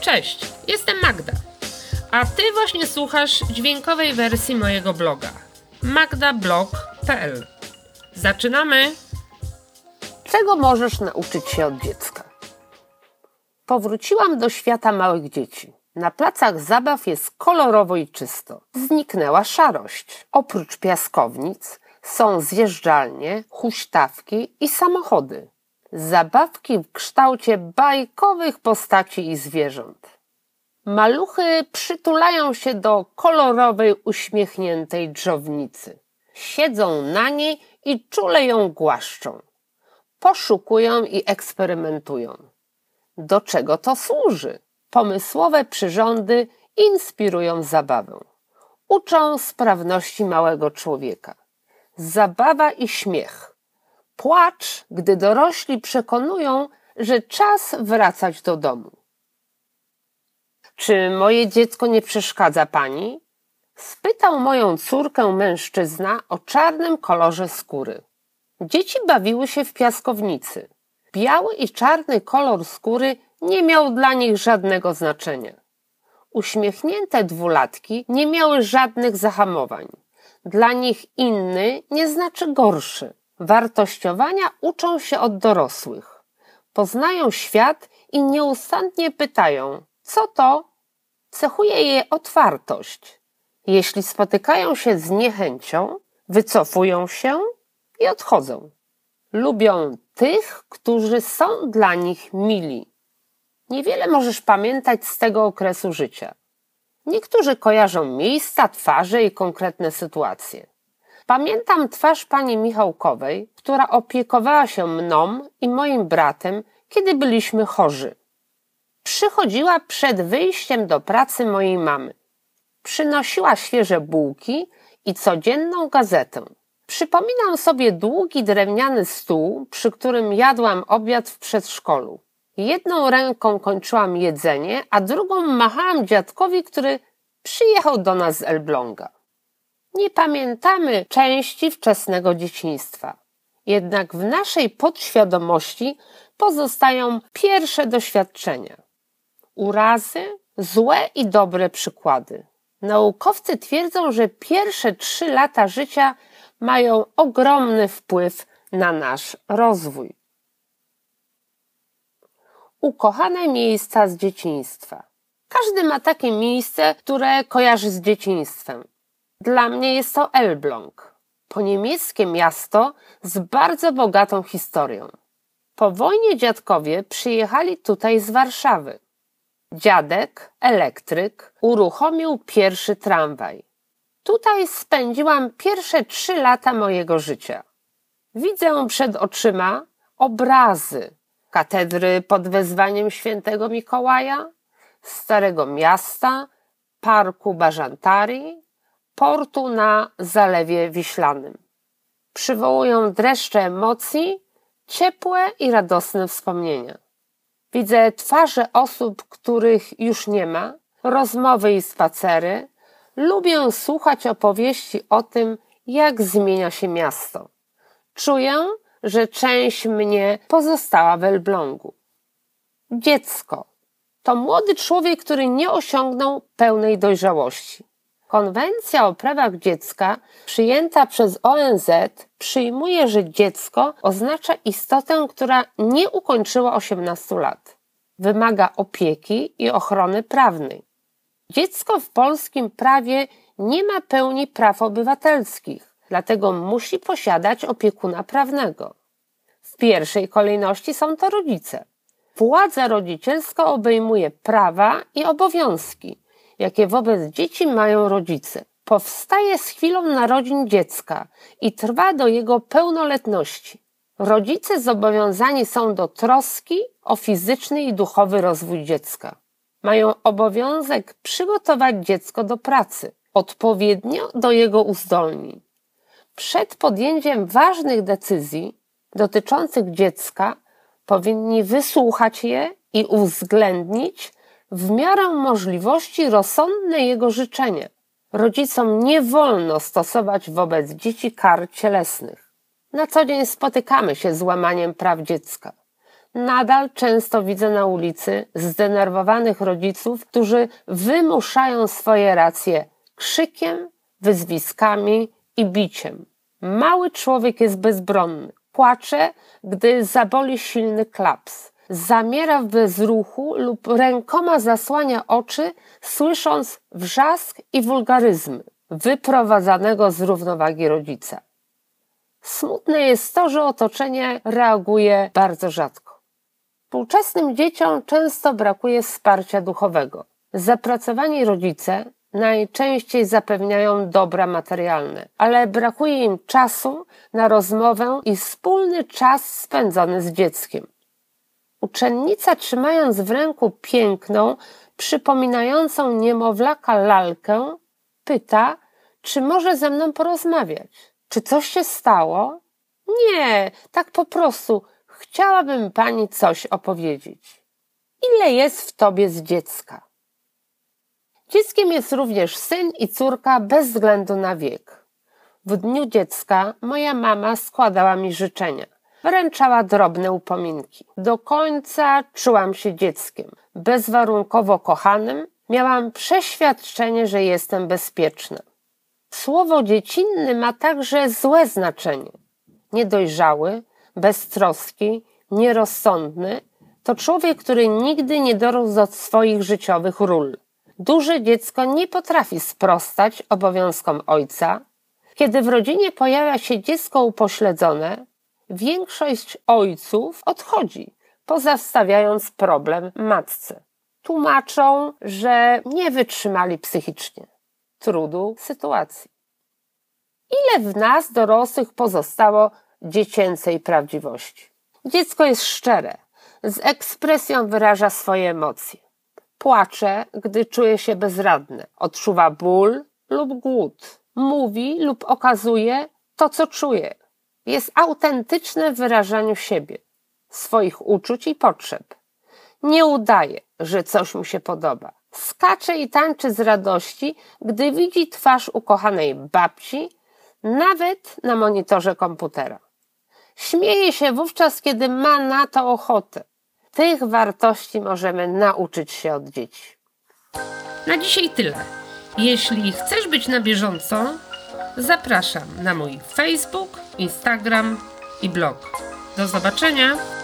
Cześć, jestem Magda. A ty właśnie słuchasz dźwiękowej wersji mojego bloga magdablog.pl. Zaczynamy! Czego możesz nauczyć się od dziecka? Powróciłam do świata małych dzieci. Na placach zabaw jest kolorowo i czysto. Zniknęła szarość. Oprócz piaskownic są zjeżdżalnie, huśtawki i samochody. Zabawki w kształcie bajkowych postaci i zwierząt. Maluchy przytulają się do kolorowej, uśmiechniętej drzownicy. Siedzą na niej i czule ją głaszczą. Poszukują i eksperymentują. Do czego to służy? Pomysłowe przyrządy inspirują zabawę. Uczą sprawności małego człowieka. Zabawa i śmiech. Płacz, gdy dorośli przekonują, że czas wracać do domu. Czy moje dziecko nie przeszkadza pani? Spytał moją córkę mężczyzna o czarnym kolorze skóry. Dzieci bawiły się w piaskownicy. Biały i czarny kolor skóry nie miał dla nich żadnego znaczenia. Uśmiechnięte dwulatki nie miały żadnych zahamowań. Dla nich inny nie znaczy gorszy. Wartościowania uczą się od dorosłych. Poznają świat i nieustannie pytają, co to? Cechuje je otwartość. Jeśli spotykają się z niechęcią, wycofują się i odchodzą. Lubią tych, którzy są dla nich mili. Niewiele możesz pamiętać z tego okresu życia. Niektórzy kojarzą miejsca, twarze i konkretne sytuacje. Pamiętam twarz pani Michałkowej, która opiekowała się mną i moim bratem, kiedy byliśmy chorzy. Przychodziła przed wyjściem do pracy mojej mamy. Przynosiła świeże bułki i codzienną gazetę. Przypominam sobie długi drewniany stół, przy którym jadłam obiad w przedszkolu. Jedną ręką kończyłam jedzenie, a drugą machałam dziadkowi, który przyjechał do nas z Elbląga. Nie pamiętamy części wczesnego dzieciństwa. Jednak w naszej podświadomości pozostają pierwsze doświadczenia. Urazy, złe i dobre przykłady. Naukowcy twierdzą, że pierwsze trzy lata życia mają ogromny wpływ na nasz rozwój. Ukochane miejsca z dzieciństwa. Każdy ma takie miejsce, które kojarzy z dzieciństwem. Dla mnie jest to Elbląg, po niemieckie miasto z bardzo bogatą historią. Po wojnie dziadkowie przyjechali tutaj z Warszawy. Dziadek, elektryk, uruchomił pierwszy tramwaj. Tutaj spędziłam pierwsze trzy lata mojego życia. Widzę przed oczyma obrazy katedry pod wezwaniem świętego Mikołaja, Starego Miasta, Parku Bażantarii, portu na Zalewie Wiślanym. Przywołują dreszcze emocji, ciepłe i radosne wspomnienia. Widzę twarze osób, których już nie ma, rozmowy i spacery. Lubię słuchać opowieści o tym, jak zmienia się miasto. Czuję, że część mnie pozostała w Elblągu. Dziecko to młody człowiek, który nie osiągnął pełnej dojrzałości. Konwencja o prawach dziecka, przyjęta przez ONZ, przyjmuje, że dziecko oznacza istotę, która nie ukończyła 18 lat. Wymaga opieki i ochrony prawnej. Dziecko w polskim prawie nie ma pełni praw obywatelskich, dlatego musi posiadać opiekuna prawnego. W pierwszej kolejności są to rodzice. Władza rodzicielska obejmuje prawa i obowiązki, jakie wobec dzieci mają rodzice. Powstaje z chwilą narodzin dziecka i trwa do jego pełnoletności. Rodzice zobowiązani są do troski o fizyczny i duchowy rozwój dziecka. Mają obowiązek przygotować dziecko do pracy, odpowiednio do jego uzdolnień. Przed podjęciem ważnych decyzji dotyczących dziecka powinni wysłuchać je i uwzględnić w miarę możliwości rozsądne jego życzenia. Rodzicom nie wolno stosować wobec dzieci kar cielesnych. Na co dzień spotykamy się z łamaniem praw dziecka. nadal często widzę na ulicy zdenerwowanych rodziców, którzy wymuszają swoje racje krzykiem, wyzwiskami i biciem. Mały człowiek jest bezbronny. Płacze, gdy zaboli silny klaps. Zamiera w bezruchu lub rękoma zasłania oczy, słysząc wrzask i wulgaryzmy wyprowadzanego z równowagi rodzica. Smutne jest to, że otoczenie reaguje bardzo rzadko. Współczesnym dzieciom często brakuje wsparcia duchowego. Zapracowani rodzice najczęściej zapewniają dobra materialne, ale brakuje im czasu na rozmowę i wspólny czas spędzony z dzieckiem. Uczennica, trzymając w ręku piękną, przypominającą niemowlaka lalkę, pyta, czy może ze mną porozmawiać. Czy coś się stało? Nie, tak po prostu. Chciałabym pani coś opowiedzieć. Ile jest w tobie z dziecka? Dzieckiem jest również syn i córka bez względu na wiek. W dniu dziecka moja mama składała mi życzenia. Wręczała drobne upominki. Do końca czułam się dzieckiem. Bezwarunkowo kochanym miałam przeświadczenie, że jestem bezpieczna. Słowo dziecinny ma także złe znaczenie. Niedojrzały, beztroski, nierozsądny to człowiek, który nigdy nie dorósł do swoich życiowych ról. Duże dziecko nie potrafi sprostać obowiązkom ojca. Kiedy w rodzinie pojawia się dziecko upośledzone, większość ojców odchodzi, pozostawiając problem matce. Tłumaczą, że nie wytrzymali psychicznie trudu sytuacji. Ile w nas dorosłych pozostało dziecięcej prawdziwości? Dziecko jest szczere, z ekspresją wyraża swoje emocje. Płacze, gdy czuje się bezradne, odczuwa ból lub głód, mówi lub okazuje to, co czuje. Jest autentyczne w wyrażaniu siebie, swoich uczuć i potrzeb. Nie udaje, że coś mu się podoba. Skacze i tańczy z radości, gdy widzi twarz ukochanej babci, nawet na monitorze komputera. Śmieje się wówczas, kiedy ma na to ochotę. Tych wartości możemy nauczyć się od dzieci. Na dzisiaj tyle. Jeśli chcesz być na bieżąco, zapraszam na mój Facebook, Instagram i blog. Do zobaczenia!